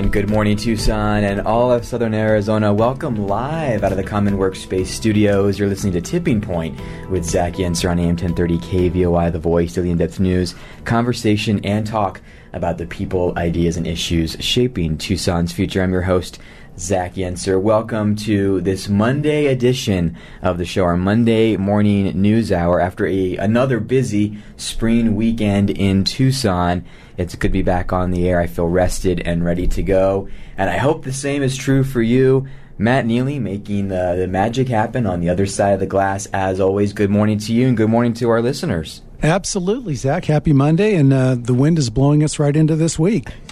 And good morning, Tucson and all of Southern Arizona. Welcome live out of the Common Workspace studios. You're listening to Tipping Point with Zach Yentzer on AM 1030 KVOI, the voice of the in depth news, conversation, and talk about the people, ideas, and issues shaping Tucson's future. I'm your host, Zach Yentzer. Welcome to this Monday edition of the show, our Monday morning news hour after a another busy spring weekend in Tucson. It's good to be back on the air. I feel rested and ready to go. And I hope the same is true for you. Matt Neely making the, the magic happen on the other side of the glass. As always, good morning to you and good morning to our listeners. Absolutely, Zach. Happy Monday, and uh, the wind is blowing us right into this week.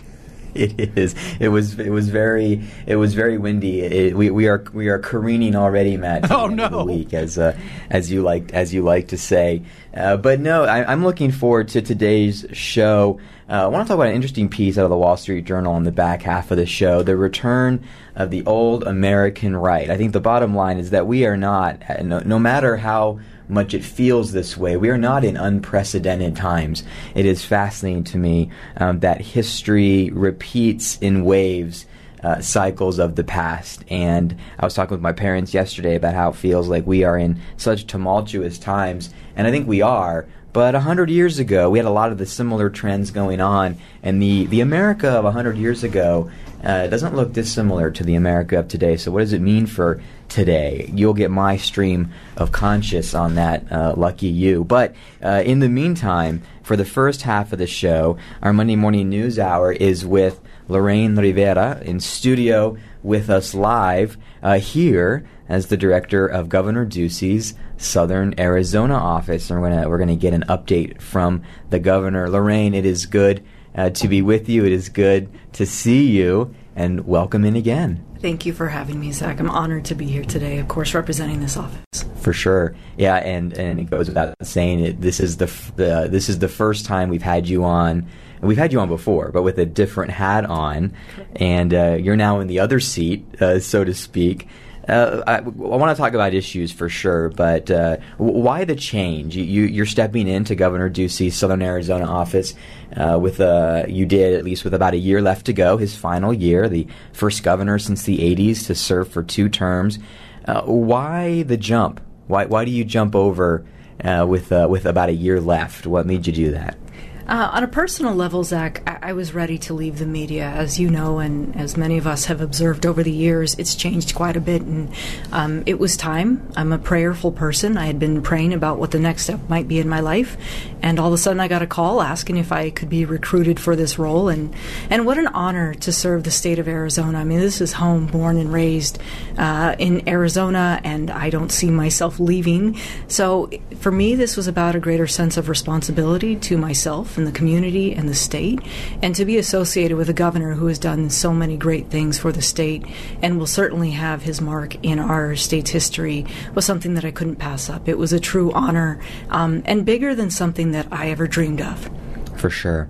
It is. It was. It was very. It was very windy. It, we, we are we are careening already, Matt. Oh no! Week, as uh, as you like as you like to say. Uh, but no, I, am looking forward to today's show. Uh, I want to talk about an interesting piece out of the Wall Street Journal on the back half of the show: the return of the old American right. I think the bottom line is that we are not, no, no matter how much it feels this way. We are not in unprecedented times. It is fascinating to me um, that history repeats in waves. Uh, cycles of the past. And I was talking with my parents yesterday about how it feels like we are in such tumultuous times. And I think we are. But a hundred years ago, we had a lot of the similar trends going on, and the, the America of a hundred years ago uh, doesn't look dissimilar to the America of today. So, what does it mean for today? You'll get my stream of conscious on that. Uh, lucky you. But uh, in the meantime, for the first half of the show, our Monday morning news hour is with Lorraine Rivera in studio with us live uh, here as the director of Governor Ducey's Southern Arizona office. And we're gonna we're gonna get an update from the governor. Lorraine, it is good uh, to be with you. It is good to see you, and welcome in again. Thank you for having me, Zach. I'm honored to be here today, of course, representing this office. For sure, yeah, and and it goes without saying it. This is the, f- the this is the first time we've had you on. We've had you on before, but with a different hat on, and uh, you're now in the other seat, uh, so to speak. Uh, I, I want to talk about issues for sure, but uh, why the change? You, are stepping into Governor Ducey's Southern Arizona office uh, with a, you did at least with about a year left to go, his final year, the first governor since the 80s to serve for two terms. Uh, why the jump? Why, why do you jump over uh, with, uh, with about a year left? What made you do that? Uh, on a personal level, Zach, I-, I, was ready to leave the media. As you know, and as many of us have observed over the years, it's changed quite a bit, and um, it was time. I'm a prayerful person. I had been praying about what the next step might be in my life, and all of a sudden I got a call asking if I could be recruited for this role, and and what an honor to serve the state of Arizona. I mean, this is home, born and raised uh, in Arizona, and I don't see myself leaving. So for me, this was about a greater sense of responsibility to myself and the community and the state, and to be associated with a governor who has done so many great things for the state and will certainly have his mark in our state's history was something that I couldn't pass up. It was a true honor um, and bigger than something that I ever dreamed of. For sure.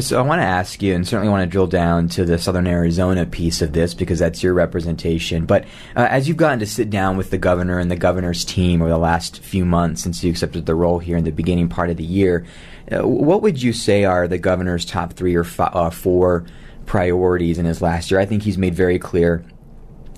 So I want to ask you, and certainly want to drill down to the Southern Arizona piece of this because that's your representation. But uh, as you've gotten to sit down with the governor and the governor's team over the last few months since you accepted the role here in the beginning part of the year, uh, what would you say are the governor's top three or uh, four priorities in his last year? I think he's made very clear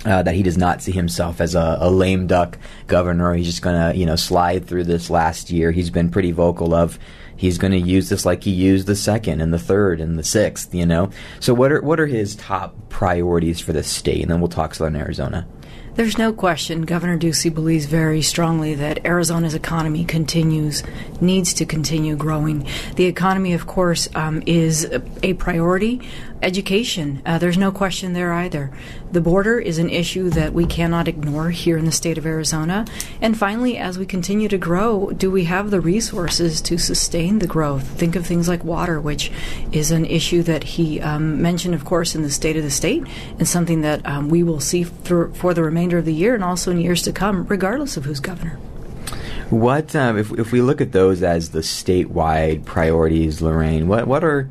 uh, that he does not see himself as a, a lame duck governor. He's just going to, you know, slide through this last year. He's been pretty vocal of he's going to use this like he used the second and the third and the sixth. You know, so what are what are his top priorities for the state? And then we'll talk Southern Arizona. There's no question Governor Ducey believes very strongly that Arizona's economy continues, needs to continue growing. The economy, of course, um, is a priority. Education, uh, there's no question there either. The border is an issue that we cannot ignore here in the state of Arizona. And finally, as we continue to grow, do we have the resources to sustain the growth? Think of things like water, which is an issue that he um, mentioned, of course, in the state of the state, and something that um, we will see for, for the remainder of the year and also in years to come, regardless of who's governor. What um, if if we look at those as the statewide priorities, Lorraine? What what are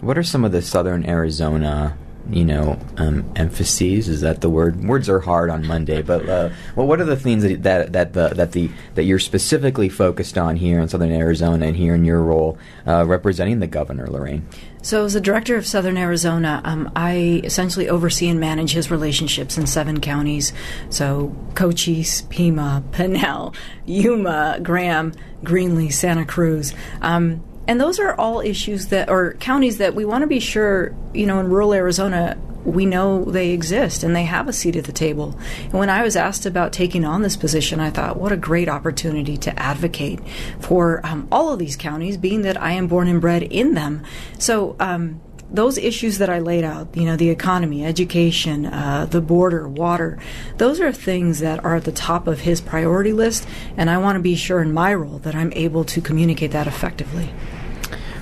what are some of the Southern Arizona you know, um, emphases. Is that the word? Words are hard on Monday, but uh, well, what are the things that that that the that the that you're specifically focused on here in Southern Arizona and here in your role uh, representing the governor, Lorraine? So, as the director of Southern Arizona, um, I essentially oversee and manage his relationships in seven counties. So, Cochise, Pima, Pinal, Yuma, Graham, Greenlee, Santa Cruz. Um, and those are all issues that, or counties that we want to be sure, you know, in rural Arizona, we know they exist and they have a seat at the table. And when I was asked about taking on this position, I thought, what a great opportunity to advocate for um, all of these counties, being that I am born and bred in them. So, um, those issues that I laid out, you know, the economy, education, uh, the border, water, those are things that are at the top of his priority list. And I want to be sure in my role that I'm able to communicate that effectively.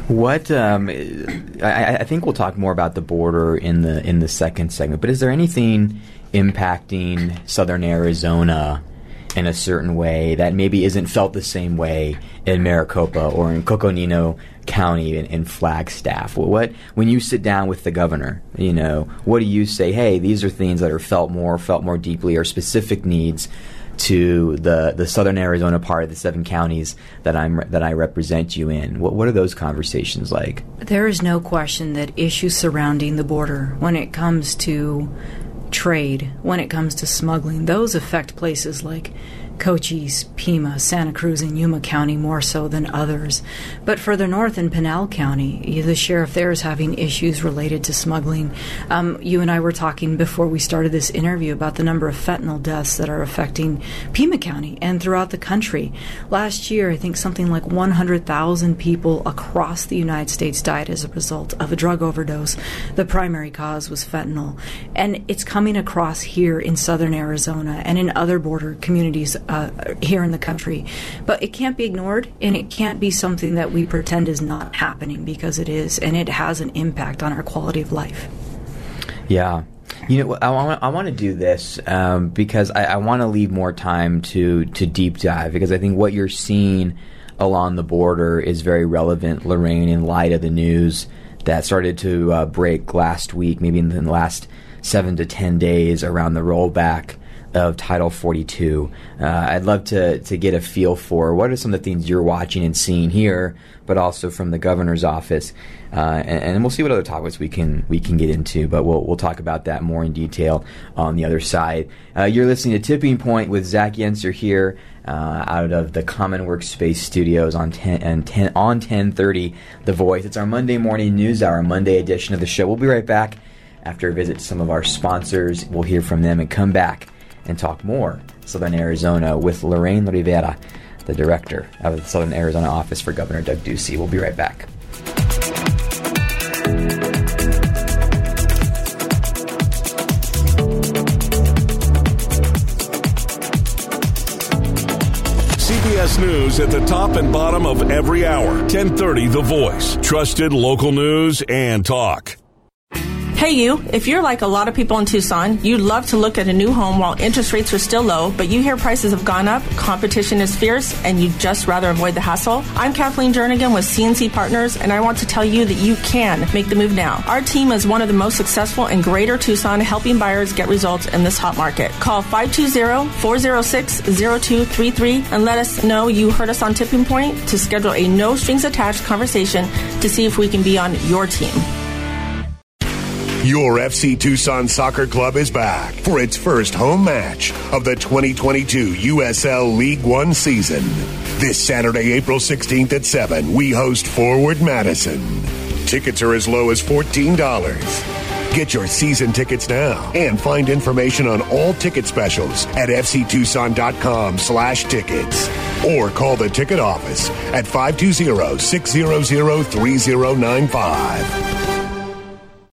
What um, I, I, think we'll talk more about the border in the in the second segment. But is there anything impacting Southern Arizona in a certain way that maybe isn't felt the same way in Maricopa or in Coconino County in, in Flagstaff? What when you sit down with the governor, you know, what do you say? Hey, these are things that are felt more, felt more deeply, or specific needs to the the southern Arizona part of the seven counties that I'm that I represent you in. What what are those conversations like? There is no question that issues surrounding the border when it comes to trade, when it comes to smuggling, those affect places like Cochise, Pima, Santa Cruz, and Yuma County more so than others. But further north in Pinal County, the sheriff there is having issues related to smuggling. Um, you and I were talking before we started this interview about the number of fentanyl deaths that are affecting Pima County and throughout the country. Last year, I think something like 100,000 people across the United States died as a result of a drug overdose. The primary cause was fentanyl. And it's coming across here in southern Arizona and in other border communities uh, here in the country. But it can't be ignored, and it can't be something that we pretend is not happening because it is, and it has an impact on our quality of life. Yeah. You know, I want, I want to do this um, because I, I want to leave more time to, to deep dive because I think what you're seeing along the border is very relevant, Lorraine, in light of the news that started to uh, break last week, maybe in the last seven to ten days around the rollback of Title 42. Uh, I'd love to, to get a feel for what are some of the things you're watching and seeing here, but also from the governor's office. Uh, and, and, we'll see what other topics we can we can get into, but we'll we'll talk about that more in detail on the other side. Uh, you're listening to Tipping Point with Zach Yentzer here. Uh, out of the Common Workspace Studios on 10 and 10 on 1030 The Voice. It's our Monday morning news hour, Monday edition of the show. We'll be right back after a visit to some of our sponsors. We'll hear from them and come back and talk more Southern Arizona with Lorraine Rivera, the director of the Southern Arizona office for Governor Doug Ducey. We'll be right back. CBS News at the top and bottom of every hour. 1030 The Voice. Trusted local news and talk. Hey, you, if you're like a lot of people in Tucson, you'd love to look at a new home while interest rates are still low, but you hear prices have gone up, competition is fierce, and you'd just rather avoid the hassle. I'm Kathleen Jernigan with CNC Partners, and I want to tell you that you can make the move now. Our team is one of the most successful in Greater Tucson, helping buyers get results in this hot market. Call 520-406-0233 and let us know you heard us on Tipping Point to schedule a no strings attached conversation to see if we can be on your team. Your FC Tucson Soccer Club is back for its first home match of the 2022 USL League One season. This Saturday, April 16th at 7, we host Forward Madison. Tickets are as low as $14. Get your season tickets now and find information on all ticket specials at fctucson.com slash tickets. Or call the ticket office at 520-600-3095.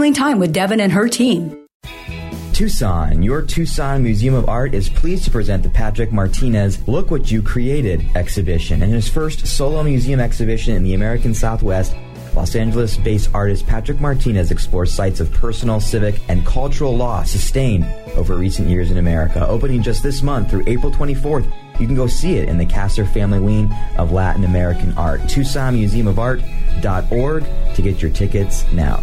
scheduling time with Devin and her team. Tucson, your Tucson Museum of Art is pleased to present the Patrick Martinez Look What You Created exhibition. and his first solo museum exhibition in the American Southwest, Los Angeles based artist Patrick Martinez explores sites of personal, civic, and cultural loss sustained over recent years in America. Opening just this month through April 24th, you can go see it in the Kasser Family Wing of Latin American Art. TucsonMuseumofArt.org to get your tickets now.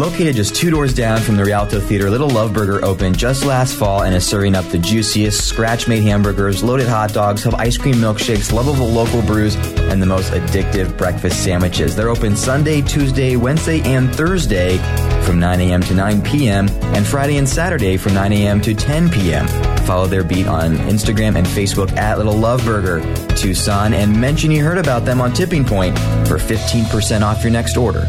Located just two doors down from the Rialto Theater, Little Love Burger opened just last fall and is serving up the juiciest scratch made hamburgers, loaded hot dogs, have ice cream milkshakes, lovable local brews, and the most addictive breakfast sandwiches. They're open Sunday, Tuesday, Wednesday, and Thursday from 9 a.m. to 9 p.m., and Friday and Saturday from 9 a.m. to 10 p.m. Follow their beat on Instagram and Facebook at Little Love Burger Tucson and mention you heard about them on Tipping Point for 15% off your next order.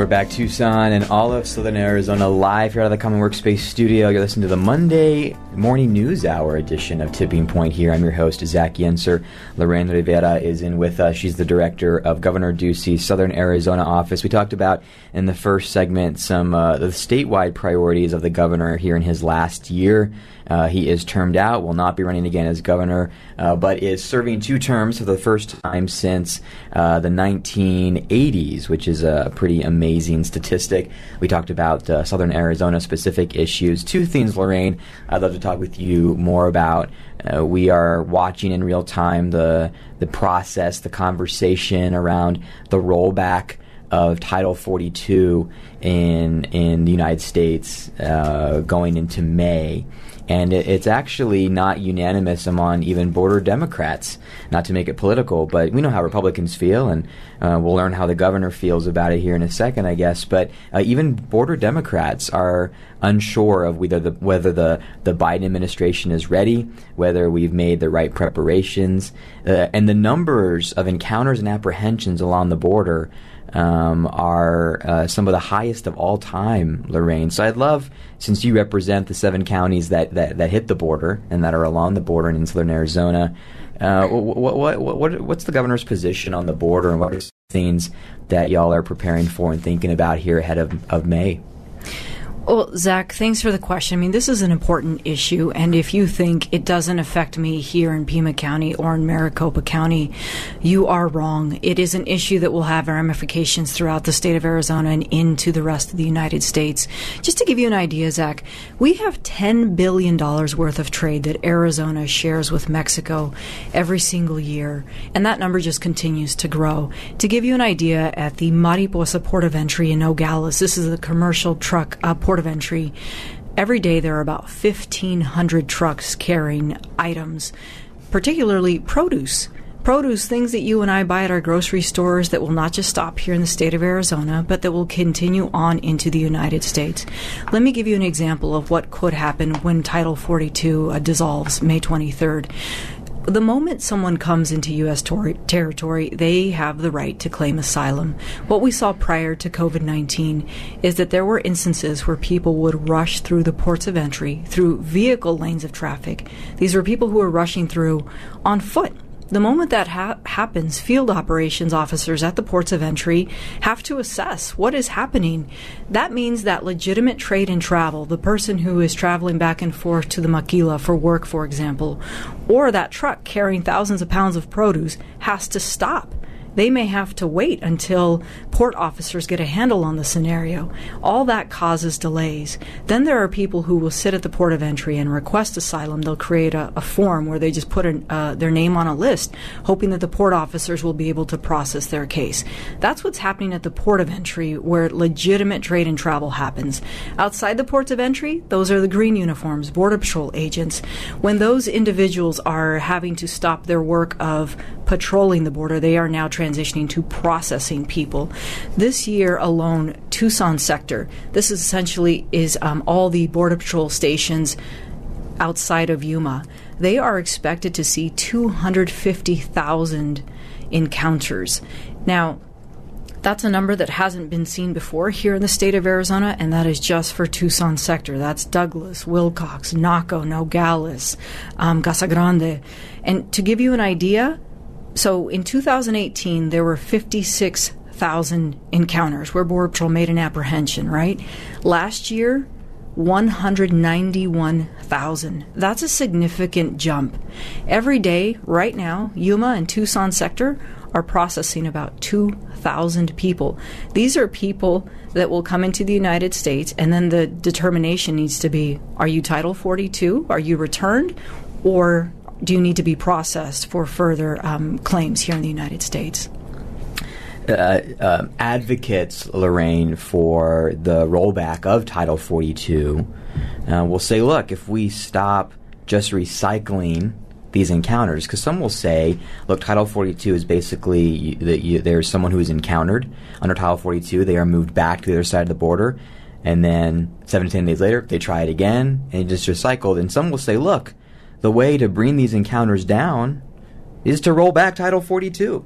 We're back Tucson and all of Southern Arizona live here out of the Common Workspace studio. You're listening to the Monday morning news hour edition of Tipping Point here. I'm your host, Zach Yentzer. Lorraine Rivera is in with us. She's the director of Governor Ducey's Southern Arizona office. We talked about in the first segment some uh, the statewide priorities of the governor here in his last year. Uh, he is termed out, will not be running again as governor, uh, but is serving two terms for the first time since uh, the 1980s, which is a pretty amazing statistic. We talked about uh, Southern Arizona specific issues. Two things, Lorraine, I'd love to talk with you more about. Uh, we are watching in real time the the process, the conversation around the rollback of Title 42 in in the United States uh, going into May and it, it's actually not unanimous among even border Democrats. Not to make it political, but we know how Republicans feel, and uh, we'll learn how the governor feels about it here in a second, I guess. But uh, even border Democrats are unsure of whether the whether the the Biden administration is ready, whether we've made the right preparations, uh, and the numbers of encounters and apprehensions along the border um, are uh, some of the highest of all time, Lorraine. So I'd love, since you represent the seven counties that, that, that hit the border and that are along the border in southern Arizona, uh, what, what, what, what's the governor's position on the border and what are things that y'all are preparing for and thinking about here ahead of, of May? Well, Zach, thanks for the question. I mean, this is an important issue, and if you think it doesn't affect me here in Pima County or in Maricopa County, you are wrong. It is an issue that will have ramifications throughout the state of Arizona and into the rest of the United States. Just to give you an idea, Zach, we have $10 billion worth of trade that Arizona shares with Mexico every single year, and that number just continues to grow. To give you an idea, at the Mariposa port of entry in Nogales, this is a commercial truck port of entry. Every day there are about 1,500 trucks carrying items, particularly produce. Produce, things that you and I buy at our grocery stores that will not just stop here in the state of Arizona, but that will continue on into the United States. Let me give you an example of what could happen when Title 42 uh, dissolves May 23rd the moment someone comes into U.S. tor- territory, they have the right to claim asylum. What we saw prior to COVID 19 is that there were instances where people would rush through the ports of entry, through vehicle lanes of traffic. These were people who were rushing through on foot the moment that ha- happens, field operations officers at the ports of entry have to assess what is happening. That means that legitimate trade and travel, the person who is traveling back and forth to the maquila for work, for example, or that truck carrying thousands of pounds of produce, has to stop they may have to wait until port officers get a handle on the scenario. All that causes delays. Then there are people who will sit at the port of entry and request asylum. They'll create a, a form where they just put an, uh, their name on a list, hoping that the port officers will be able to process their case. That's what's happening at the port of entry where legitimate trade and travel happens. Outside the ports of entry, those are the green uniforms, Border Patrol agents. When those individuals are having to stop their work of patrolling the border, they are now transitioning to processing people. This year alone, Tucson sector, this is essentially is um, all the Border Patrol stations outside of Yuma. They are expected to see 250,000 encounters. Now, that's a number that hasn't been seen before here in the state of Arizona, and that is just for Tucson sector. That's Douglas, Willcox, Naco, Nogales, um, Casa Grande. And to give you an idea, so in 2018, there were 56,000 encounters where Border Patrol made an apprehension, right? Last year, 191,000. That's a significant jump. Every day, right now, Yuma and Tucson sector are processing about 2,000 people. These are people that will come into the United States, and then the determination needs to be are you Title 42? Are you returned? Or do you need to be processed for further um, claims here in the United States? Uh, uh, advocates, Lorraine, for the rollback of Title 42 uh, will say, look, if we stop just recycling these encounters because some will say, look, Title 42 is basically that there's someone who is encountered under Title 42, they are moved back to the other side of the border, and then seven to ten days later they try it again and it's just recycled. And some will say, look, the way to bring these encounters down is to roll back Title 42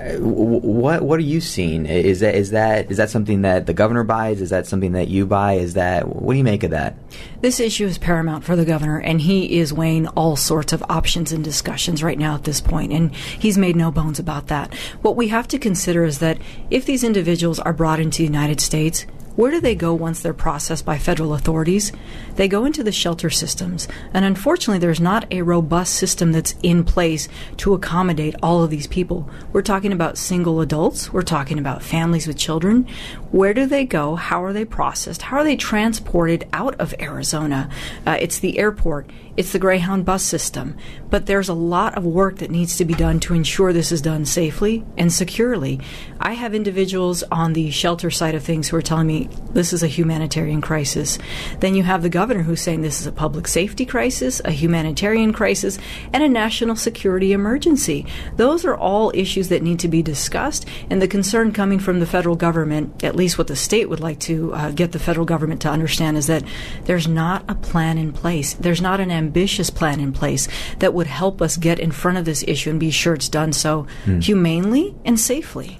uh, what what are you seeing? Is that is that is that something that the governor buys? Is that something that you buy? Is that what do you make of that? This issue is paramount for the governor, and he is weighing all sorts of options and discussions right now at this point, and he's made no bones about that. What we have to consider is that if these individuals are brought into the United States, where do they go once they're processed by federal authorities? They go into the shelter systems. And unfortunately, there's not a robust system that's in place to accommodate all of these people. We're talking about single adults, we're talking about families with children. Where do they go? How are they processed? How are they transported out of Arizona? Uh, it's the airport, it's the Greyhound bus system. But there's a lot of work that needs to be done to ensure this is done safely and securely. I have individuals on the shelter side of things who are telling me this is a humanitarian crisis. Then you have the governor who's saying this is a public safety crisis, a humanitarian crisis, and a national security emergency. Those are all issues that need to be discussed, and the concern coming from the federal government, at least what the state would like to uh, get the federal government to understand, is that there's not a plan in place. There's not an ambitious plan in place that would help us get in front of this issue and be sure it's done so hmm. humanely and safely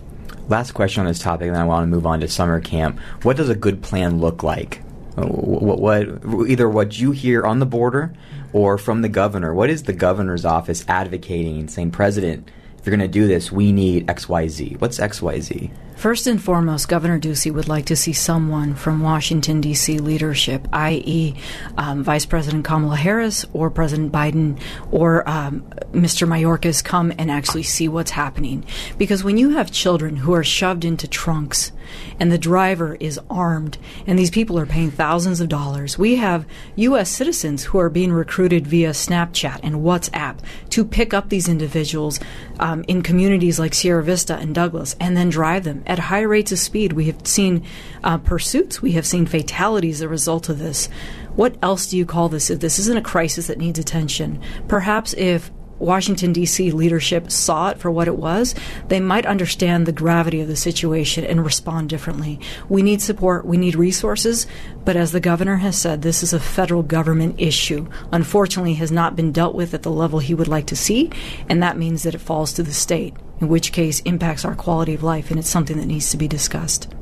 last question on this topic, and then I want to move on to summer camp. What does a good plan look like? What, what, what, either what you hear on the border or from the governor? What is the governor's office advocating, saying, President, if you're going to do this, we need X, Y, Z. What's X, Y, Z? First and foremost, Governor Ducey would like to see someone from Washington, D.C. leadership, i.e., um, Vice President Kamala Harris or President Biden or um, Mr. Mayorkas come and actually see what's happening. Because when you have children who are shoved into trunks and the driver is armed and these people are paying thousands of dollars, we have U.S. citizens who are being recruited via Snapchat and WhatsApp to pick up these individuals um, in communities like Sierra Vista and Douglas and then drive them at high rates of speed. We have seen uh, pursuits, we have seen fatalities as a result of this. What else do you call this if this isn't a crisis that needs attention? Perhaps if Washington, D.C. leadership saw it for what it was, they might understand the gravity of the situation and respond differently. We need support, we need resources, but as the governor has said, this is a federal government issue. Unfortunately, has not been dealt with at the level he would like to see, and that means that it falls to the state, in which case impacts our quality of life, and it's something that needs to be discussed.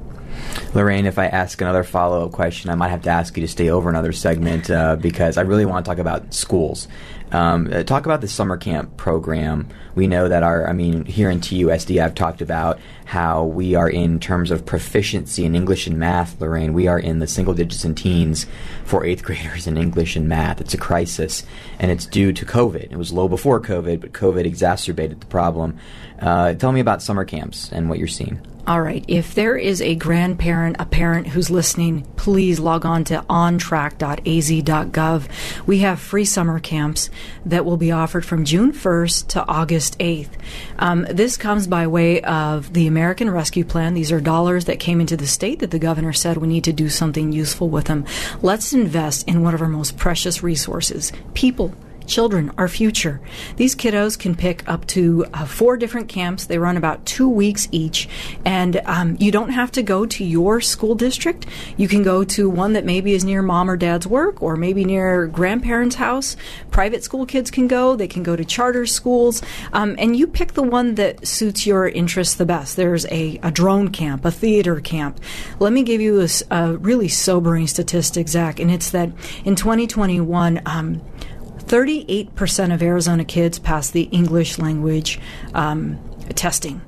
Lorraine, if I ask another follow up question, I might have to ask you to stay over another segment uh, because I really want to talk about schools. Um, uh, talk about the summer camp program. We know that our, I mean, here in TUSD, I've talked about how we are in terms of proficiency in English and math, Lorraine. We are in the single digits and teens for eighth graders in English and math. It's a crisis, and it's due to COVID. It was low before COVID, but COVID exacerbated the problem. Uh, tell me about summer camps and what you're seeing. All right. If there is a grandparent, a parent who's listening, please log on to ontrack.az.gov. We have free summer camps that will be offered from June 1st to August 8th. Um, this comes by way of the American Rescue Plan. These are dollars that came into the state that the governor said we need to do something useful with them. Let's invest in one of our most precious resources people children, our future. These kiddos can pick up to uh, four different camps. They run about two weeks each, and um, you don't have to go to your school district. You can go to one that maybe is near mom or dad's work, or maybe near grandparents' house. Private school kids can go. They can go to charter schools, um, and you pick the one that suits your interests the best. There's a, a drone camp, a theater camp. Let me give you a, a really sobering statistic, Zach, and it's that in 2021. Um, 38% of Arizona kids pass the English language um, testing.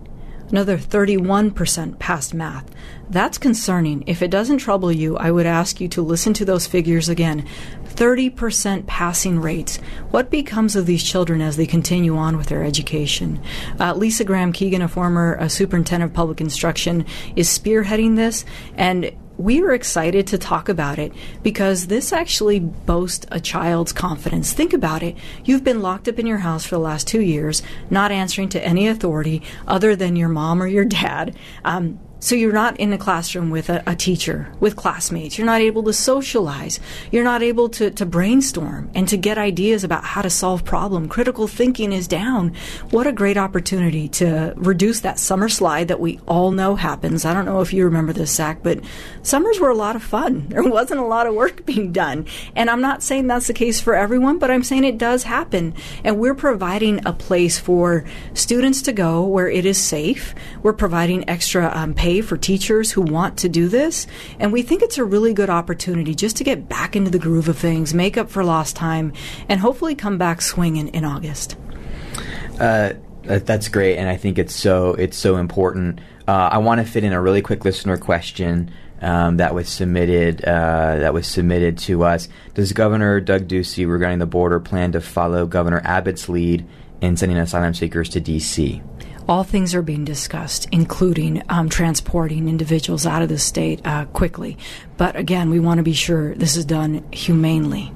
Another 31% passed math. That's concerning. If it doesn't trouble you, I would ask you to listen to those figures again. 30% passing rates. What becomes of these children as they continue on with their education? Uh, Lisa Graham Keegan, a former uh, superintendent of public instruction, is spearheading this, and we are excited to talk about it because this actually boasts a child's confidence. Think about it. You've been locked up in your house for the last two years, not answering to any authority other than your mom or your dad. Um, so you're not in a classroom with a, a, teacher, with classmates. You're not able to socialize. You're not able to, to brainstorm and to get ideas about how to solve problem. Critical thinking is down. What a great opportunity to reduce that summer slide that we all know happens. I don't know if you remember this, Zach, but summers were a lot of fun. There wasn't a lot of work being done. And I'm not saying that's the case for everyone, but I'm saying it does happen. And we're providing a place for students to go where it is safe. We're providing extra um, pay pay for teachers who want to do this. And we think it's a really good opportunity just to get back into the groove of things, make up for lost time, and hopefully come back swinging in August. Uh, that's great, and I think it's so it's so important. Uh, I want to fit in a really quick listener question um, that was submitted uh, that was submitted to us. Does Governor Doug Ducey regarding the border plan to follow Governor Abbott's lead in sending asylum seekers to D.C.? All things are being discussed, including um, transporting individuals out of the state uh, quickly. But again, we want to be sure this is done humanely.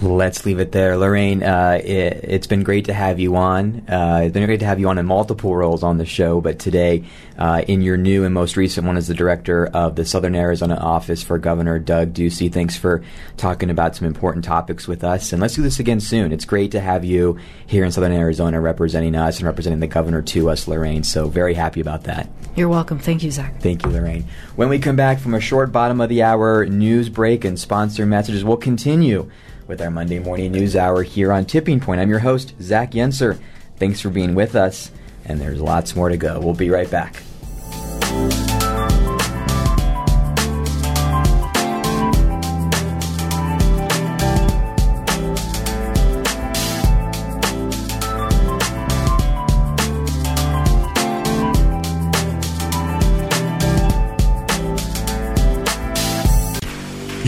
Let's leave it there. Lorraine, uh, it, has been great to have you on. Uh, it's been great to have you on in multiple roles on the show, but today, uh, in your new and most recent one as the director of the Southern Arizona office for Governor Doug Ducey. Thanks for talking about some important topics with us. And let's do this again soon. It's great to have you here in Southern Arizona representing us and representing the governor to us, Lorraine. So very happy about that. You're welcome. Thank you, Zach. Thank you, Lorraine. When we come back from a short bottom of the hour news break and sponsor messages, we'll continue with our Monday morning news hour here on Tipping Point. I'm your host, Zach Yentzer. Thanks for being with us, and there's lots more to go. We'll be right back.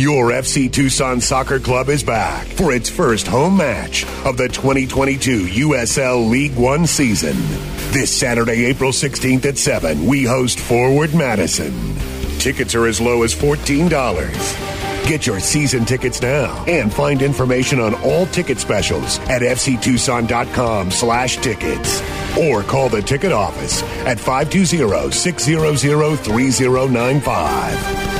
Your FC Tucson Soccer Club is back for its first home match of the 2022 USL League One season. This Saturday, April 16th at 7, we host Forward Madison. Tickets are as low as $14. Get your season tickets now and find information on all ticket specials at fctucson.com slash tickets or call the ticket office at 520-600-3095.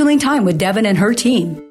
scheduling time with Devin and her team.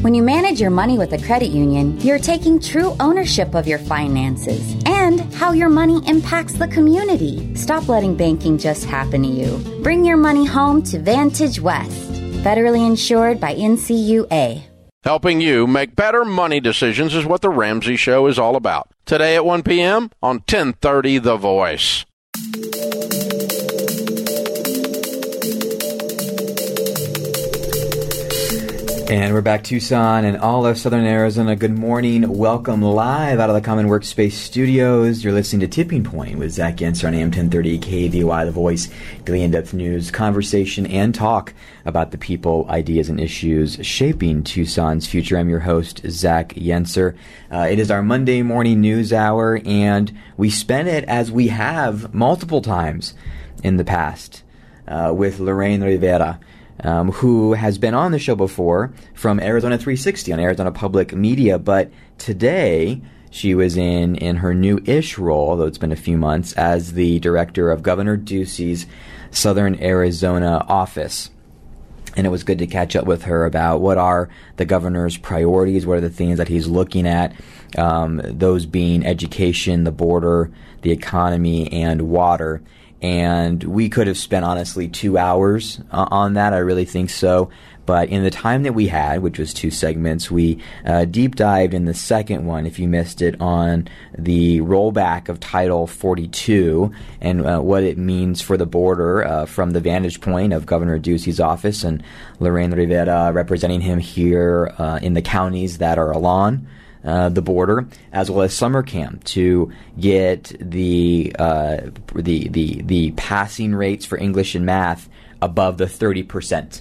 When you manage your money with a credit union, you're taking true ownership of your finances and how your money impacts the community. Stop letting banking just happen to you. Bring your money home to Vantage West, federally insured by NCUA. Helping you make better money decisions is what the Ramsey Show is all about. Today at 1 p.m. on 1030 The Voice. And we're back, Tucson and all of Southern Arizona. Good morning. Welcome live out of the Common Workspace Studios. You're listening to Tipping Point with Zach Yentzer on AM 1030 KVOI, The Voice, daily in-depth news, conversation, and talk about the people, ideas, and issues shaping Tucson's future. I'm your host, Zach Yentzer. Uh, it is our Monday morning news hour, and we spend it as we have multiple times in the past uh, with Lorraine Rivera um, who has been on the show before from Arizona 360 on Arizona Public Media, but today she was in in her new-ish role, though it's been a few months, as the director of Governor Ducey's Southern Arizona office. And it was good to catch up with her about what are the governor's priorities, what are the things that he's looking at, um, those being education, the border, the economy, and water and we could have spent honestly two hours uh, on that. I really think so. But in the time that we had, which was two segments, we uh, deep dived in the second one, if you missed it, on the rollback of Title 42 and uh, what it means for the border uh, from the vantage point of Governor Ducey's office and Lorraine Rivera representing him here uh, in the counties that are along uh, the border, as well as summer camp to get the uh, the the the passing rates for English and math above the thirty percent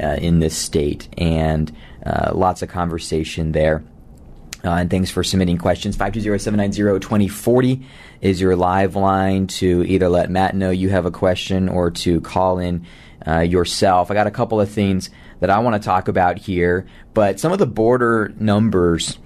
uh, in this state, and uh, lots of conversation there. Uh, and thanks for submitting questions. 520-790-2040 is your live line to either let Matt know you have a question or to call in yourself. I got a couple of things that I want to talk about here, but some of the border numbers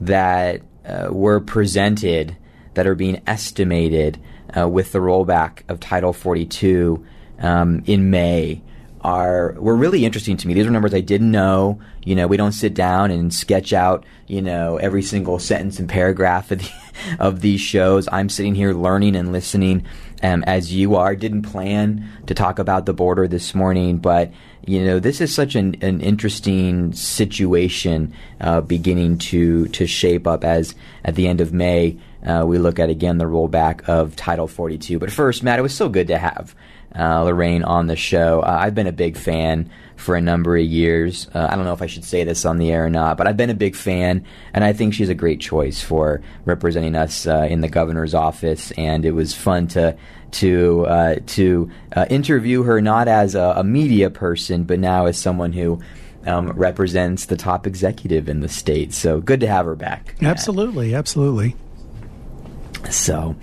that uh, were presented that are being estimated uh, with the rollback of Title 42 um, in May are were really interesting to me. These are numbers I didn't know. You know, we don't sit down and sketch out you know every single sentence and paragraph of, the, of these shows. I'm sitting here learning and listening um, as you are. Didn't plan to talk about the border this morning, but you know this is such an, an interesting situation uh, beginning to to shape up as at the end of May uh, we look at again the rollback of Title 42. But first, Matt, it was so good to have uh, Lorraine on the show. Uh, I've been a big fan for a number of years. Uh, I don't know if I should say this on the air or not, but I've been a big fan, and I think she's a great choice for representing us uh, in the governor's office. And it was fun to to uh, to uh, interview her not as a, a, media person, but now as someone who. Um, represents the top executive in the state. So good to have her back. Absolutely, absolutely. So,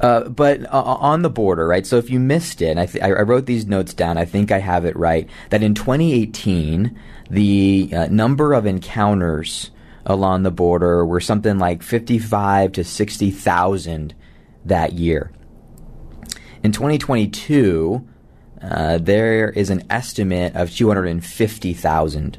uh, but uh, on the border, right? So if you missed it, I, th- I, wrote these notes down. I think I have it right. That in 2018, the uh, number of encounters along the border were something like 55 to 60,000 that year. In 2022, uh, there is an estimate of 250,000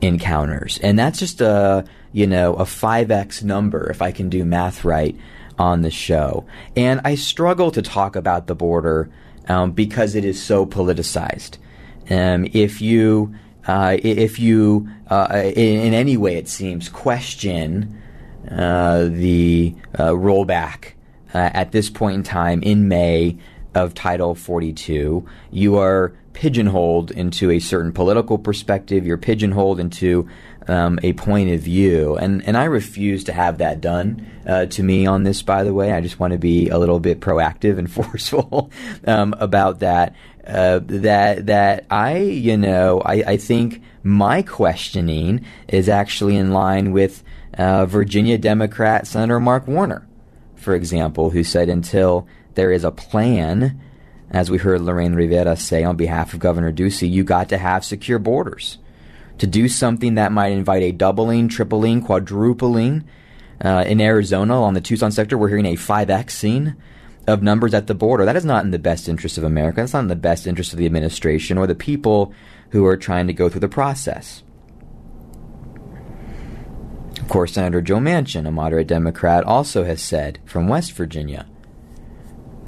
encounters, and that's just a you know a 5x number if I can do math right on the show. And I struggle to talk about the border um, because it is so politicized. Um, if you uh, if you, uh, in, in, any way, it seems, question uh, the uh, rollback uh, at this point in time in May of Title 42, you are pigeonholed into a certain political perspective. You're pigeonholed into um, a point of view, and and I refuse to have that done uh, to me on this. By the way, I just want to be a little bit proactive and forceful um, about that. Uh, that that I you know I, I think my questioning is actually in line with uh, Virginia Democrat Senator Mark Warner, for example, who said until there is a plan, as we heard Lorraine Rivera say on behalf of Governor Ducey, you got to have secure borders. To do something that might invite a doubling, tripling, quadrupling uh, in Arizona on the Tucson sector, we're hearing a 5x scene of numbers at the border. That is not in the best interest of America. That's not in the best interest of the administration or the people who are trying to go through the process. Of course, Senator Joe Manchin, a moderate Democrat, also has said from West Virginia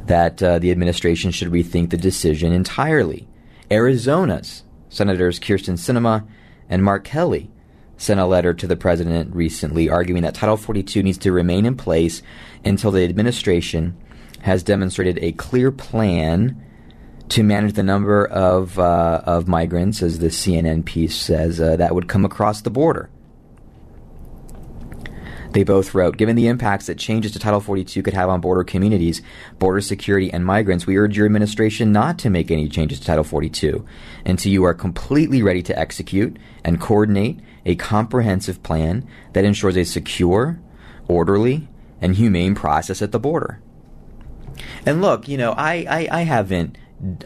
that uh, the administration should rethink the decision entirely. Arizona's Senators Kyrsten Sinema and Mark Kelly sent a letter to the president recently arguing that Title 42 needs to remain in place until the administration has demonstrated a clear plan to manage the number of uh, of migrants, as the CNN piece says, uh, that would come across the border. They both wrote, given the impacts that changes to Title 42 could have on border communities, border security, and migrants, we urge your administration not to make any changes to Title 42 until you are completely ready to execute and coordinate a comprehensive plan that ensures a secure, orderly, and humane process at the border. And look, you know, I, I, I haven't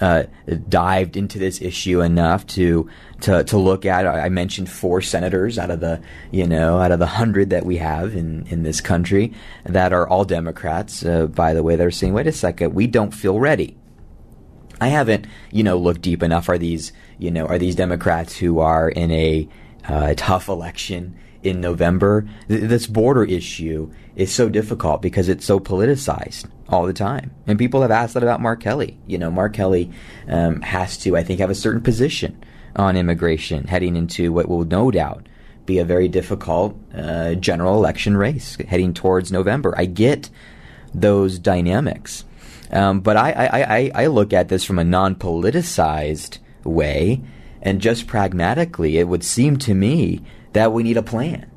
uh, dived into this issue enough to to to look at. I mentioned four senators out of the you know out of the hundred that we have in in this country that are all Democrats. Uh, by the way, they're saying, "Wait a second, we don't feel ready." I haven't you know looked deep enough. Are these you know are these Democrats who are in a uh, tough election? in November, th- this border issue is so difficult because it's so politicized all the time. And people have asked that about Mark Kelly. You know, Mark Kelly um, has to, I think, have a certain position on immigration heading into what will no doubt be a very difficult uh, general election race heading towards November. I get those dynamics. Um, but I, I, I, I look at this from a non politicized way, and just pragmatically, it would seem to me that we need a plan.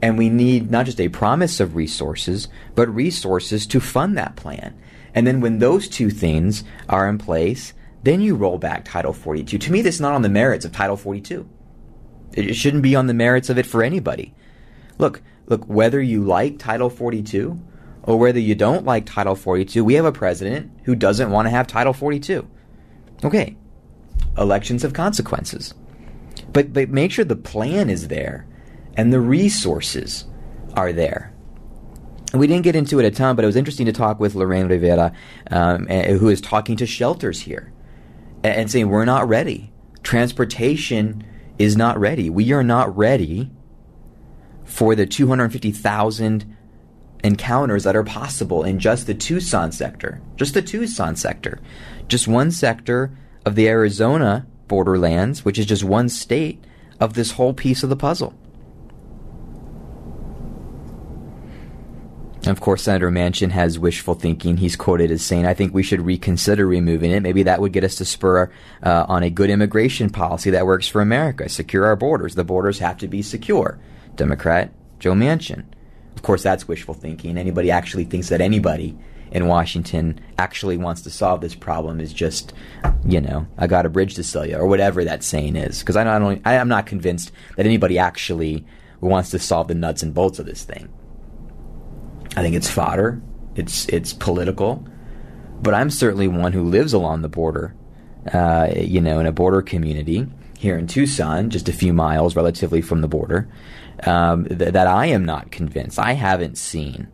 And we need not just a promise of resources, but resources to fund that plan. And then when those two things are in place, then you roll back Title 42. To me, this is not on the merits of Title 42. It shouldn't be on the merits of it for anybody. Look, look, whether you like Title 42 or whether you don't like Title 42, we have a president who doesn't want to have Title 42. Okay, elections have consequences. But, but make sure the plan is there and the resources are there. We didn't get into it a ton, but it was interesting to talk with Lorraine Rivera, um, who is talking to shelters here and saying, We're not ready. Transportation is not ready. We are not ready for the 250,000 encounters that are possible in just the Tucson sector. Just the Tucson sector. Just one sector of the Arizona borderlands, which is just one state of this whole piece of the puzzle. Of course, Senator Manchin has wishful thinking. He's quoted as saying, I think we should reconsider removing it. Maybe that would get us to spur uh, on a good immigration policy that works for America. Secure our borders. The borders have to be secure. Democrat Joe Manchin. Of course, that's wishful thinking. Anybody actually thinks that anybody in Washington actually wants to solve this problem is just, you know, I got a bridge to sell you, or whatever that saying is. Because I not I am not convinced that anybody actually wants to solve the nuts and bolts of this thing. I think it's fodder. It's it's political, but I'm certainly one who lives along the border. Uh, you know, in a border community here in Tucson, just a few miles relatively from the border, um, th- that I am not convinced. I haven't seen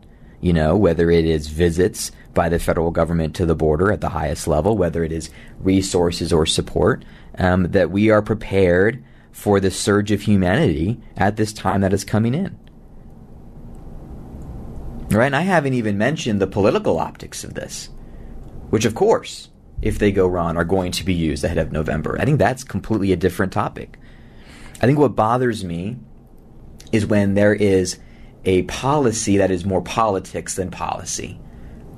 you know, whether it is visits by the federal government to the border at the highest level, whether it is resources or support, um, that we are prepared for the surge of humanity at this time that is coming in. Right? And I haven't even mentioned the political optics of this, which, of course, if they go wrong, are going to be used ahead of November. I think that's completely a different topic. I think what bothers me is when there is a policy that is more politics than policy.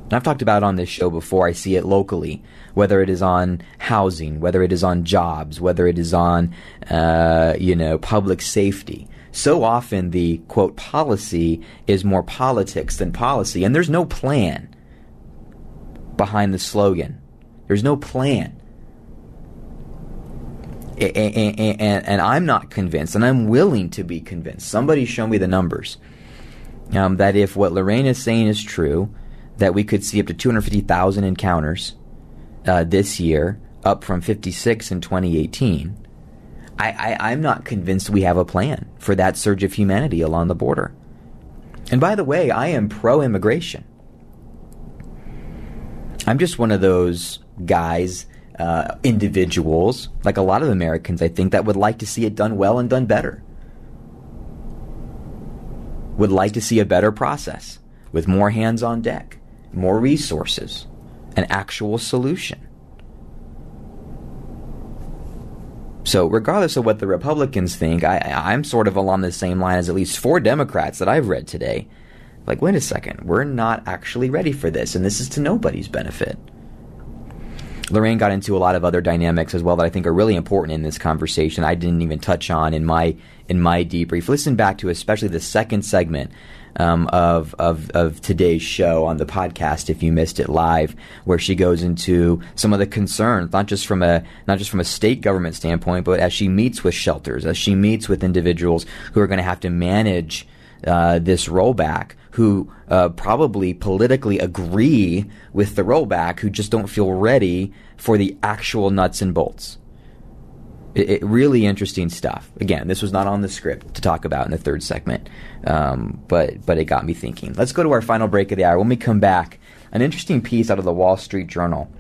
And I've talked about on this show before. I see it locally, whether it is on housing, whether it is on jobs, whether it is on, uh, you know, public safety. So often the quote policy is more politics than policy, and there's no plan behind the slogan. There's no plan. And, and, and, I'm not convinced, and I'm willing to be convinced. Somebody show me the numbers. Um, that if what Lorraine is saying is true, that we could see up to 250,000 encounters uh, this year, up from 56 in 2018. I, I, am not convinced we have a plan for that surge of humanity along the border. And by the way, I am pro immigration. I'm just one of those guys, uh, individuals, like a lot of Americans, I think, that would like to see it done well and done better. Would like to see a better process with more hands on deck, more resources, an actual solution. So, regardless of what the Republicans think, I, I'm sort of along the same line as at least four Democrats that I've read today like, wait a second, we're not actually ready for this, and this is to nobody's benefit. Lorraine got into a lot of other dynamics as well that I think are really important in this conversation. I didn't even touch on in my in my debrief. Listen back to especially the second segment um, of, of of today's show on the podcast if you missed it live, where she goes into some of the concerns, not just from a not just from a state government standpoint, but as she meets with shelters, as she meets with individuals who are going to have to manage uh, this rollback who uh, probably politically agree with the rollback who just don't feel ready for the actual nuts and bolts. It, it, really interesting stuff. Again, this was not on the script to talk about in the third segment, um, but but it got me thinking. Let's go to our final break of the hour. When we come back, an interesting piece out of the Wall Street Journal.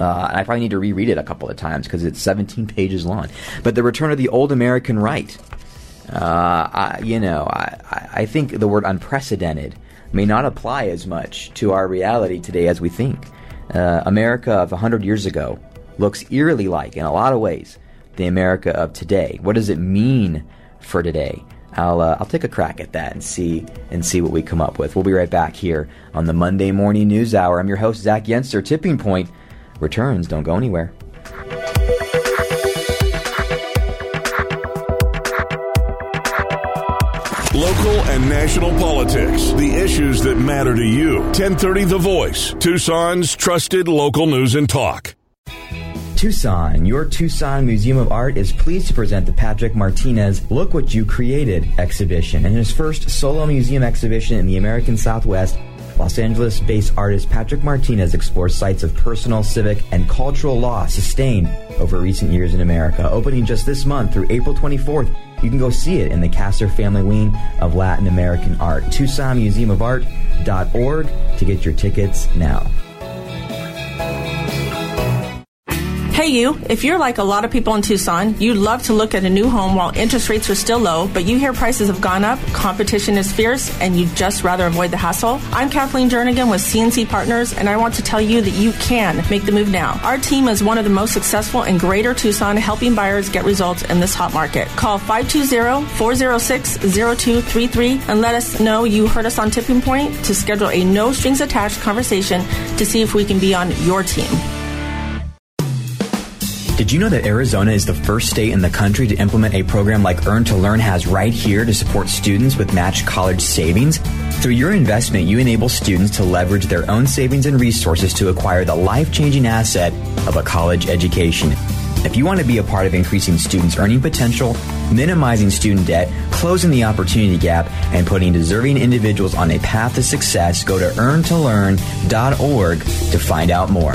Uh, I probably need to reread it a couple of times because it's 17 pages long. But the return of the old American right. Uh, I, you know, I, I think the word unprecedented may not apply as much to our reality today as we think. Uh, America of 100 years ago looks eerily like, in a lot of ways, the America of today. What does it mean for today? I'll uh, I'll take a crack at that and see and see what we come up with. We'll be right back here on the Monday Morning News Hour. I'm your host Zach Yentzer. Tipping Point returns. Don't go anywhere. Local and national politics. The issues that matter to you. 1030 The Voice. Tucson's trusted local news and talk. Tucson, your Tucson Museum of Art is pleased to present the Patrick Martinez Look What You Created exhibition and his first solo museum exhibition in the American Southwest Los Angeles based artist Patrick Martinez explores sites of personal, civic, and cultural loss sustained over recent years in America. Opening just this month through April 24th, you can go see it in the Kasser Family Wing of Latin American Art. TucsonMuseumofArt.org to get your tickets now. Hey, you, if you're like a lot of people in Tucson, you'd love to look at a new home while interest rates are still low, but you hear prices have gone up, competition is fierce, and you'd just rather avoid the hassle. I'm Kathleen Jernigan with CNC Partners, and I want to tell you that you can make the move now. Our team is one of the most successful in Greater Tucson, helping buyers get results in this hot market. Call 520-406-0233 and let us know you heard us on Tipping Point to schedule a no strings attached conversation to see if we can be on your team. Did you know that Arizona is the first state in the country to implement a program like Earn to Learn has right here to support students with matched college savings? Through your investment, you enable students to leverage their own savings and resources to acquire the life changing asset of a college education. If you want to be a part of increasing students' earning potential, minimizing student debt, closing the opportunity gap, and putting deserving individuals on a path to success, go to earntolearn.org to find out more.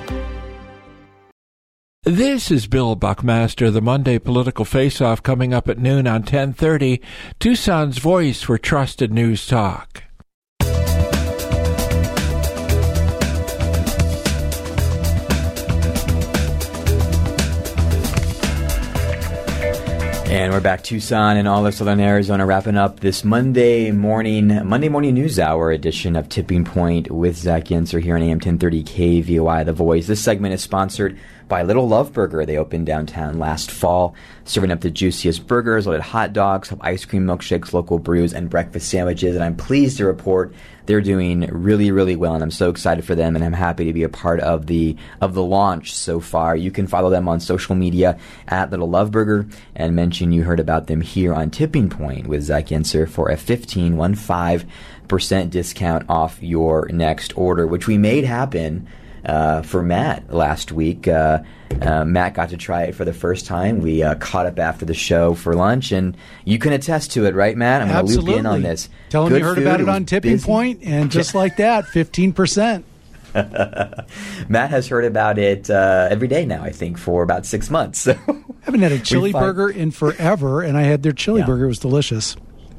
This is Bill Buckmaster, the Monday Political Face-Off coming up at noon on 1030, Tucson's voice for trusted news talk. And we're back Tucson and all of Southern Arizona wrapping up this Monday morning Monday morning news hour edition of Tipping Point with Zach Yentzer here on AM 1030 KVOI The Voice. This segment is sponsored by Little Love Burger. They opened downtown last fall, serving up the juiciest burgers, loaded hot dogs, ice cream milkshakes, local brews, and breakfast sandwiches. And I'm pleased to report they're doing really, really well, and I'm so excited for them, and I'm happy to be a part of the of the launch so far. You can follow them on social media at Little Love Burger and mention you heard about them here on Tipping Point with Zach Yentzer for a 15 percent discount off your next order, which we made happen uh, for Matt last week. Uh, uh, Matt got to try it for the first time. We uh, caught up after the show for lunch, and you can attest to it, right, Matt? I'm going to loop you in on this. Tell him you heard food, about it on Tipping Point, and just like that, 15%. Matt has heard about it uh, every day now, I think, for about six months. So I haven't had a chili burger in forever, and I had their chili yeah. burger. It was delicious.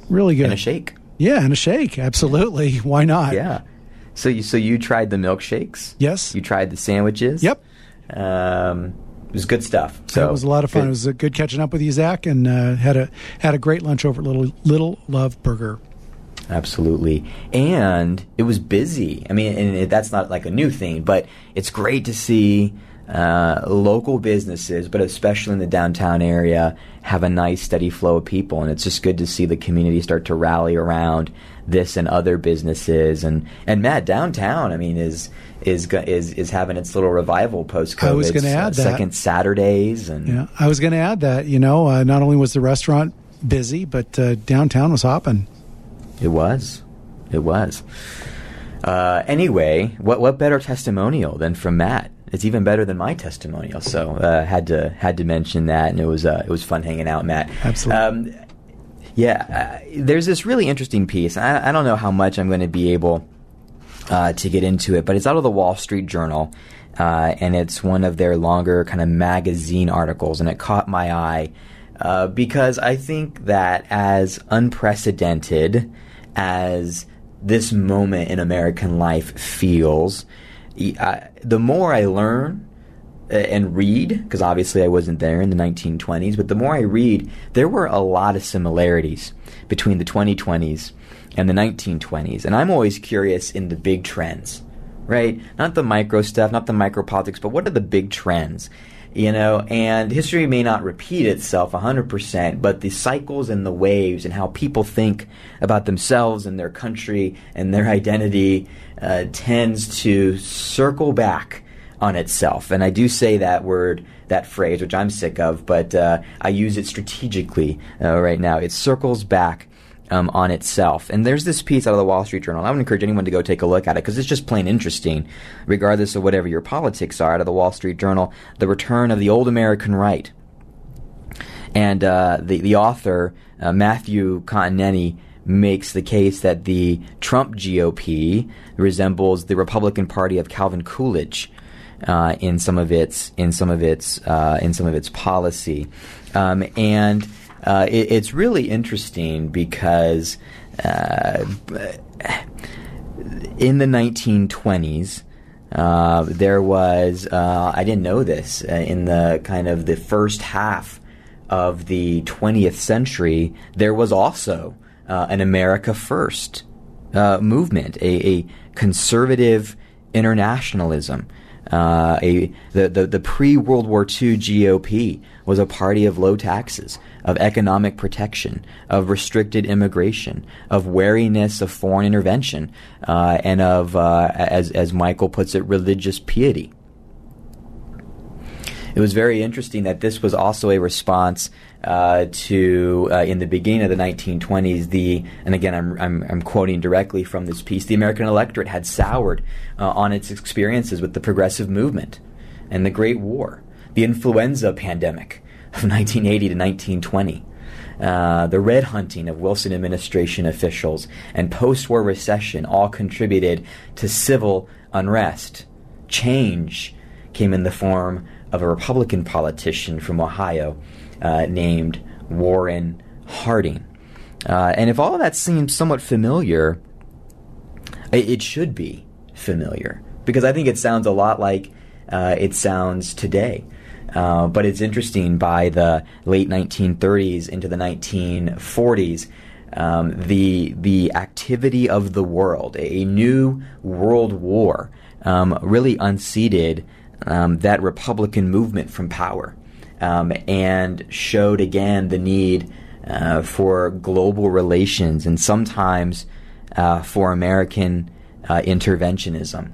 Really good. And a shake. Yeah, and a shake. Absolutely. Why not? Yeah. So you so you tried the milkshakes? Yes. You tried the sandwiches? Yep. Um, it was good stuff. So it was a lot of fun. Good. It was uh, good catching up with you, Zach, and uh, had a had a great lunch over at Little Little Love Burger. Absolutely, and it was busy. I mean, and it, that's not like a new thing, but it's great to see uh, local businesses, but especially in the downtown area, have a nice steady flow of people, and it's just good to see the community start to rally around this and other businesses and and Matt downtown I mean is is is is having its little revival post COVID. I was going to add uh, that second Saturdays and yeah I was going to add that you know uh, not only was the restaurant busy but uh, downtown was hopping. It was, it was. Uh, anyway, what what better testimonial than from Matt? It's even better than my testimonial. So uh, had to had to mention that, and it was uh, it was fun hanging out, Matt. Absolutely. Um, yeah, uh, there's this really interesting piece. I, I, don't know how much I'm going to be able uh, to get into it, but it's out of the Wall Street Journal, uh, and it's one of their longer kind of magazine articles, and it caught my eye uh, because I think that as unprecedented as this moment in American life feels, the more I learn, and read, because obviously I wasn't there in the 1920s, but the more I read, there were a lot of similarities between the 2020s and the 1920s. And I'm always curious in the big trends, right? Not the micro stuff, not the micro politics, but what are the big trends? You know, and history may not repeat itself 100%, but the cycles and the waves and how people think about themselves and their country and their identity uh, tends to circle back on itself. And I do say that word, that phrase, which I'm sick of, but uh, I use it strategically uh, right now. It circles back. Um, on itself. And there's this piece out of the Wall Street Journal. I would encourage anyone to go take a look at it because it's just plain interesting, regardless of whatever your politics are. Out of the Wall Street Journal, the return of the old American right. And uh, the the author uh, Matthew Continetti makes the case that the Trump GOP resembles the Republican Party of Calvin Coolidge uh, in some of its in some of its uh, in some of its policy, um, and uh, it, it's really interesting because uh, in the 1920s. Uh, there was uh, I didn't know this in the kind of the first half of the 20th century. There was also an America First movement, a, a conservative internationalism uh, a the, the, the pre World War II GOP was a party of low taxes, of economic protection, of restricted immigration, of wariness of foreign intervention, uh, and of, uh, as as Michael puts it, religious piety. It was very interesting that this was also a response uh, to, uh, in the beginning of the 1920s, the, and again, I'm, I'm, I'm, quoting directly from this piece, the American electorate had soured uh, on its experiences with the progressive movement and the Great War, the influenza pandemic of 1980 to 1920. Uh, the red hunting of Wilson administration officials and post war recession all contributed to civil unrest. Change came in the form of a Republican politician from Ohio uh, named Warren Harding. Uh, and if all of that seems somewhat familiar, it, it, should be familiar because I think it sounds a lot like uh, it sounds today. Uh, but it's interesting by the late 1930s into the 1940s. Um, the the activity of the world, a new world war, um, really unseated um, that Republican movement from power um, and showed again the need uh, for global relations and sometimes uh, for American uh, interventionism.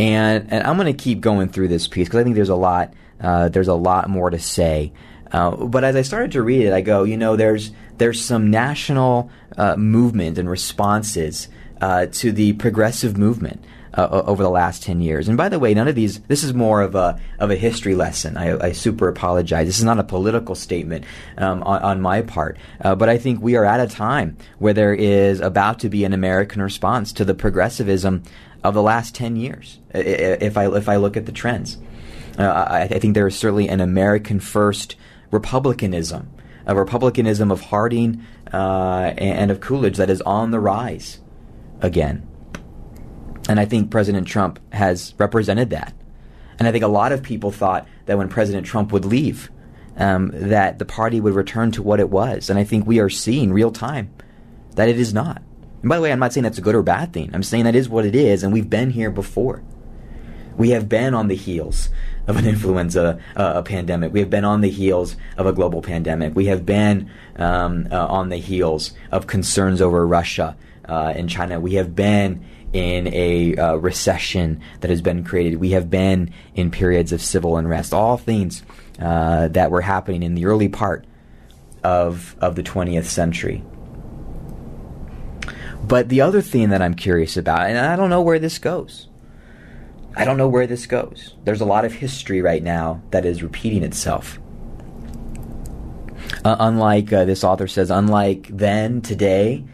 And, and I'm going to keep going through this piece because I think there's a lot uh, there's a lot more to say. Uh, but as I started to read it, I go, you know, there's there's some national movement and responses to the progressive movement uh, over the last 10 years. And by the way, none of these, this is more of a, of a history lesson. I, I super apologize. This is not a political statement um, on, on, my part. Uh, but I think we are at a time where there is about to be an American response to the progressivism of the last 10 years, if I, if I look at the trends. Uh, I, I, think there is certainly an American first republicanism, a republicanism of Harding uh, and of Coolidge that is on the rise again. And I think President Trump has represented that. And I think a lot of people thought that when President Trump would leave, um, that the party would return to what it was. And I think we are seeing real time that it is not. And by the way, I'm not saying that's a good or bad thing. I'm saying that is what it is, and we've been here before. We have been on the heels of an influenza uh, pandemic. We have been on the heels of a global pandemic. We have been um, uh, on the heels of concerns over Russia uh, and China. We have been in a uh, recession that has been created. We have been in periods of civil unrest. All things uh, that were happening in the early part of of the 20th century. But the other thing that I'm curious about, and I don't know where this goes. I don't know where this goes. There's a lot of history right now that is repeating itself. Uh, unlike uh, this author says, unlike then, today,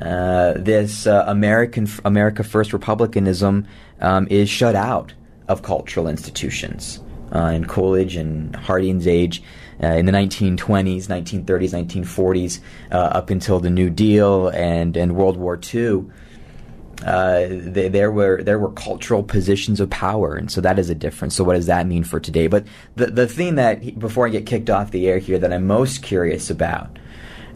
uh, this uh, American America First republicanism um, is shut out of cultural institutions. Uh, in Coolidge and Harding's age, uh, in the 1920s, 1930s, 1940s, up until the New Deal and, and World War II, uh, they, there were there were cultural positions of power, and so that is a difference. So, what does that mean for today? But the the thing that before I get kicked off the air here, that I'm most curious about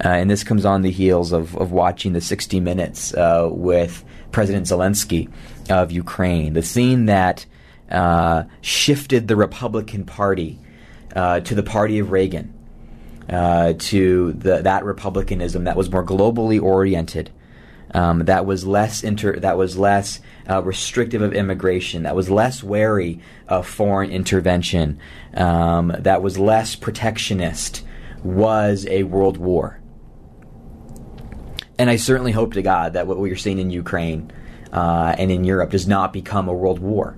uh, and this comes on the heels of, of watching the 60 Minutes uh, with President Zelensky of Ukraine. The scene that uh, shifted the Republican Party uh, to the party of Reagan, uh, to the, that republicanism that was more globally oriented. Um, that was less inter- that was less uh, restrictive of immigration, that was less wary of foreign intervention, um, that was less protectionist, was a world war. And I certainly hope to God that what we're seeing in Ukraine uh, and in Europe does not become a world war.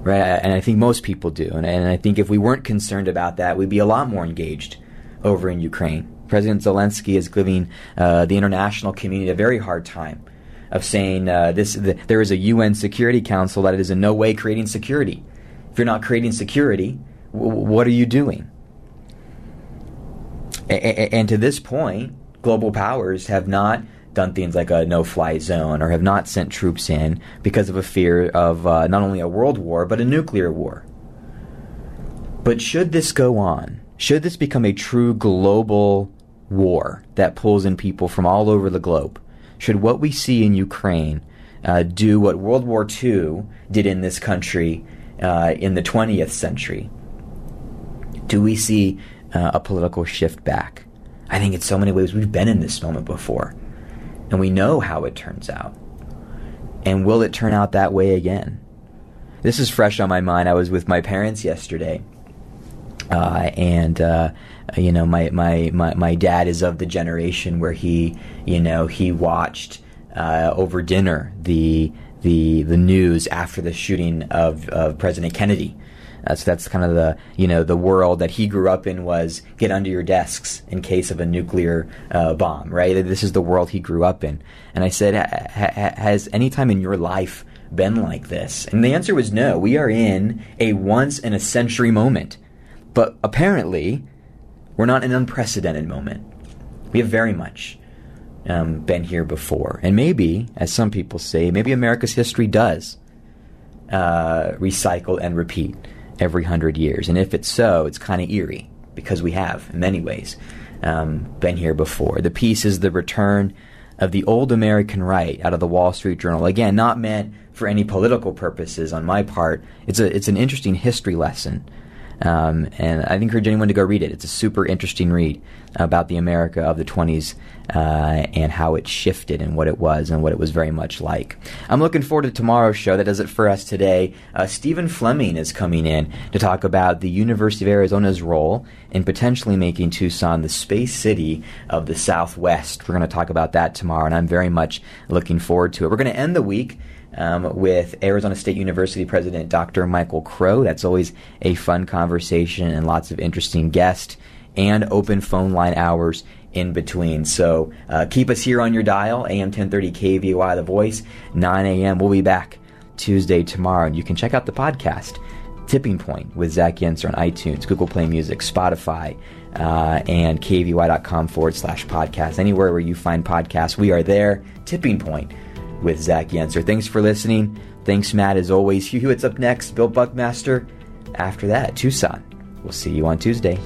Right? And I think most people do. And, and I think if we weren't concerned about that, we'd be a lot more engaged over in Ukraine. President Zelensky is giving uh, the international community a very hard time of saying uh, this. The, there is a UN Security Council that is in no way creating security. If you're not creating security, w- what are you doing? A- a- and to this point, global powers have not done things like a no-fly zone or have not sent troops in because of a fear of uh, not only a world war but a nuclear war. But should this go on, should this become a true global war that pulls in people from all over the globe, should what we see in Ukraine uh, do what World War II did in this country uh, in the 20th century? Do we see uh, a political shift back? I think in so many ways we've been in this moment before. And we know how it turns out. And will it turn out that way again? this is fresh on my mind. I was with my parents yesterday, uh, and uh, you know, my, my my my dad is of the generation where he, you know, he watched uh, over dinner the the the news after the shooting of, of President Kennedy. Uh, so that's kind of the you know the world that he grew up in was get under your desks in case of a nuclear uh, bomb, right? This is the world he grew up in. And I said, ha- has any time in your life been like this? And the answer was no. We are in a once in a century moment, but apparently we're not an unprecedented moment. We have very much um, been here before, and maybe, as some people say, maybe America's history does uh, recycle and repeat every hundred years. And if it's so, it's kind of eerie because we have, in many ways, um, been here before. The piece is the return of the old American right out of the Wall Street Journal. Again, not meant for any political purposes on my part. It's a it's an interesting history lesson um, and I'd encourage anyone to go read it. It's a super interesting read about the America of the 20s uh, and how it shifted and what it was and what it was very much like. I'm looking forward to tomorrow's show. That does it for us today. Uh, Stephen Fleming is coming in to talk about the University of Arizona's role in potentially making Tucson the space city of the Southwest. We're going to talk about that tomorrow, and I'm very much looking forward to it. We're going to end the week um, with Arizona State University President Dr. Michael Crow. That's always a fun conversation and lots of interesting guests and open phone line hours in between. So uh, keep us here on your dial, AM 1030 KVOI The Voice, 9 a.m. We'll be back Tuesday tomorrow. And you can check out the podcast, Tipping Point with Zach Yentzer on iTunes, Google Play Music, Spotify, uh, and KVOI.com forward slash podcast. Anywhere where you find podcasts, we are there. Tipping Point with Zach Yentzer. Thanks for listening. Thanks, Matt, as always. Hugh Hewitt's up next. Bill Buckmaster after that, Tucson. We'll see you on Tuesday.